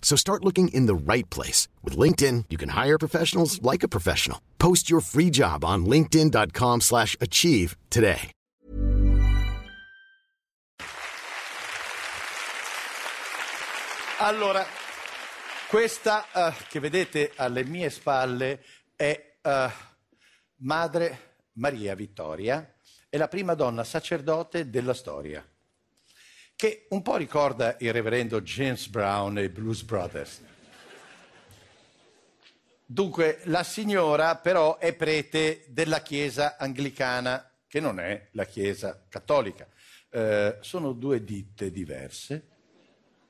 So start looking in the right place. With LinkedIn, you can hire professionals like a professional. Post your free job on linkedin.com slash achieve today. Allora, questa eh, che vedete alle mie spalle è eh, Madre Maria Vittoria, è la prima donna sacerdote della storia, che un po' ricorda il reverendo James Brown e i Blues Brothers. Dunque, la signora però è prete della Chiesa anglicana, che non è la Chiesa cattolica. Eh, sono due ditte diverse,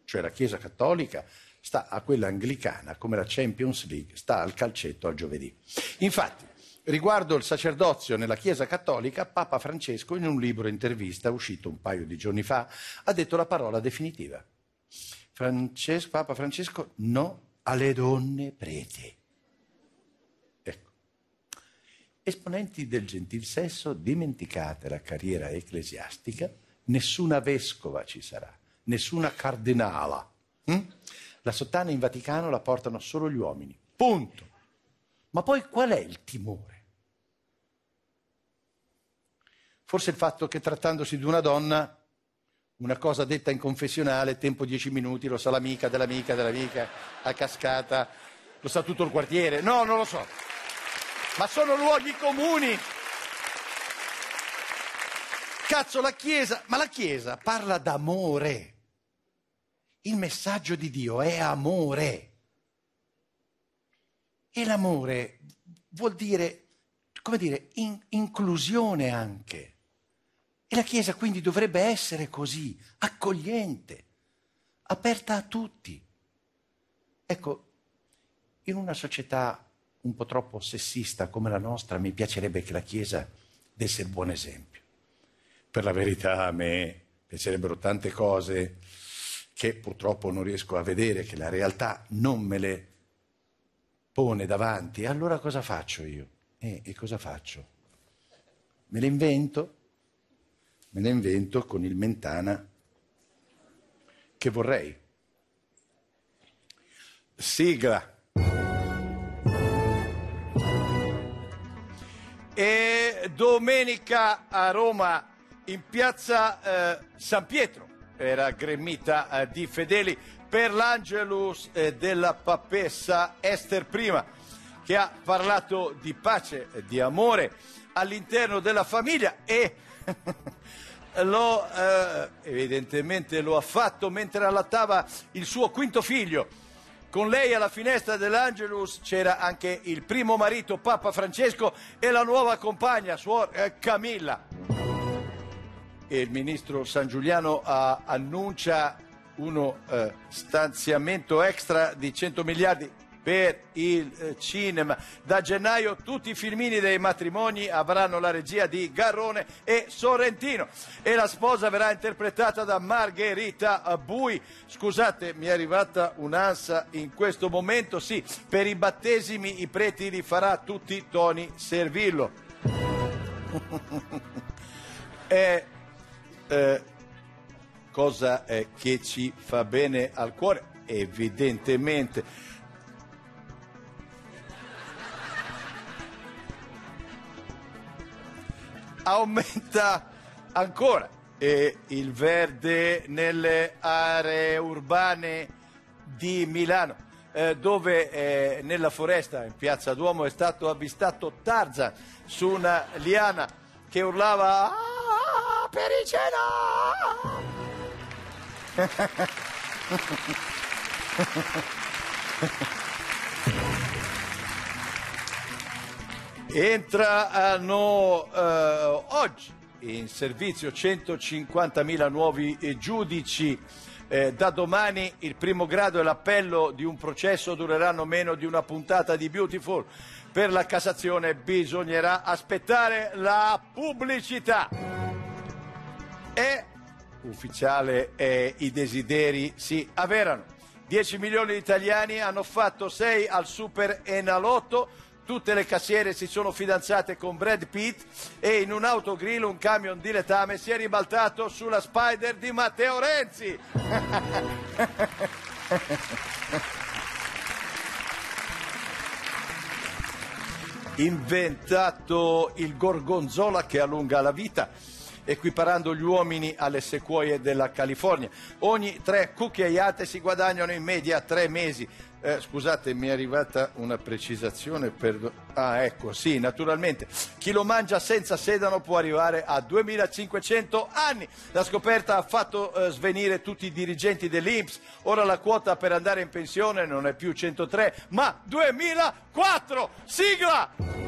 cioè la Chiesa cattolica sta a quella anglicana come la Champions League sta al calcetto al giovedì. Infatti, riguardo il sacerdozio nella Chiesa cattolica, Papa Francesco in un libro intervista uscito un paio di giorni fa ha detto la parola definitiva. Francesco, Papa Francesco no alle donne prete. Ecco. Esponenti del gentil sesso, dimenticate la carriera ecclesiastica, nessuna vescova ci sarà, nessuna cardinala. hm? La sottana in Vaticano la portano solo gli uomini. Punto. Ma poi qual è il timore? Forse il fatto che trattandosi di una donna, una cosa detta in confessionale, tempo dieci minuti, lo sa l'amica dell'amica dell'amica, a cascata, lo sa tutto il quartiere. No, non lo so. Ma sono luoghi comuni. Cazzo, la Chiesa, ma la Chiesa parla d'amore. Il messaggio di Dio è amore. E l'amore vuol dire, come dire, in- inclusione anche. E la Chiesa quindi dovrebbe essere così, accogliente, aperta a tutti. Ecco, in una società un po' troppo sessista come la nostra, mi piacerebbe che la Chiesa desse il buon esempio. Per la verità a me piacerebbero tante cose che purtroppo non riesco a vedere, che la realtà non me le pone davanti. Allora cosa faccio io? Eh, e cosa faccio? Me le invento, me le invento con il mentana che vorrei. Sigla. E domenica a Roma, in piazza eh, San Pietro, era gremita eh, di fedeli per l'Angelus eh, della papessa Ester I, che ha parlato di pace di amore all'interno della famiglia e lo, eh, evidentemente lo ha fatto mentre allattava il suo quinto figlio. Con lei alla finestra dell'Angelus c'era anche il primo marito Papa Francesco e la nuova compagna, suor eh, Camilla. E il ministro San Giuliano ah, annuncia uno eh, stanziamento extra di 100 miliardi per il eh, cinema. Da gennaio tutti i filmini dei matrimoni avranno la regia di Garrone e Sorrentino e la sposa verrà interpretata da Margherita Bui. Scusate, mi è arrivata un'ansia in questo momento. Sì, per i battesimi i preti li farà tutti Tony Servillo. e, eh, cosa che ci fa bene al cuore, evidentemente. Aumenta ancora eh, il verde nelle aree urbane di Milano. eh, dove eh, nella foresta in piazza Duomo è stato avvistato Tarzan su una liana che urlava "Ah!" Entrano eh, oggi in servizio 150.000 nuovi eh, giudici. Eh, da domani il primo grado e l'appello di un processo dureranno meno di una puntata di Beautiful. Per la Cassazione bisognerà aspettare la pubblicità. E ufficiale eh, i desideri si avverano. 10 milioni di italiani hanno fatto 6 al Super Enalotto. Tutte le cassiere si sono fidanzate con Brad Pitt e in un autogrill un camion di letame si è ribaltato sulla Spider di Matteo Renzi. Inventato il gorgonzola che allunga la vita equiparando gli uomini alle sequoie della California. Ogni tre cucchiaiate si guadagnano in media tre mesi. Eh, scusate, mi è arrivata una precisazione. Per... Ah, ecco, sì, naturalmente. Chi lo mangia senza sedano può arrivare a 2500 anni. La scoperta ha fatto eh, svenire tutti i dirigenti dell'Inps. Ora la quota per andare in pensione non è più 103, ma 2004. Sigla!